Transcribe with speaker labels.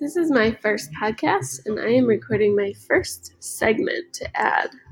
Speaker 1: This is my first podcast, and I am recording my first segment to add.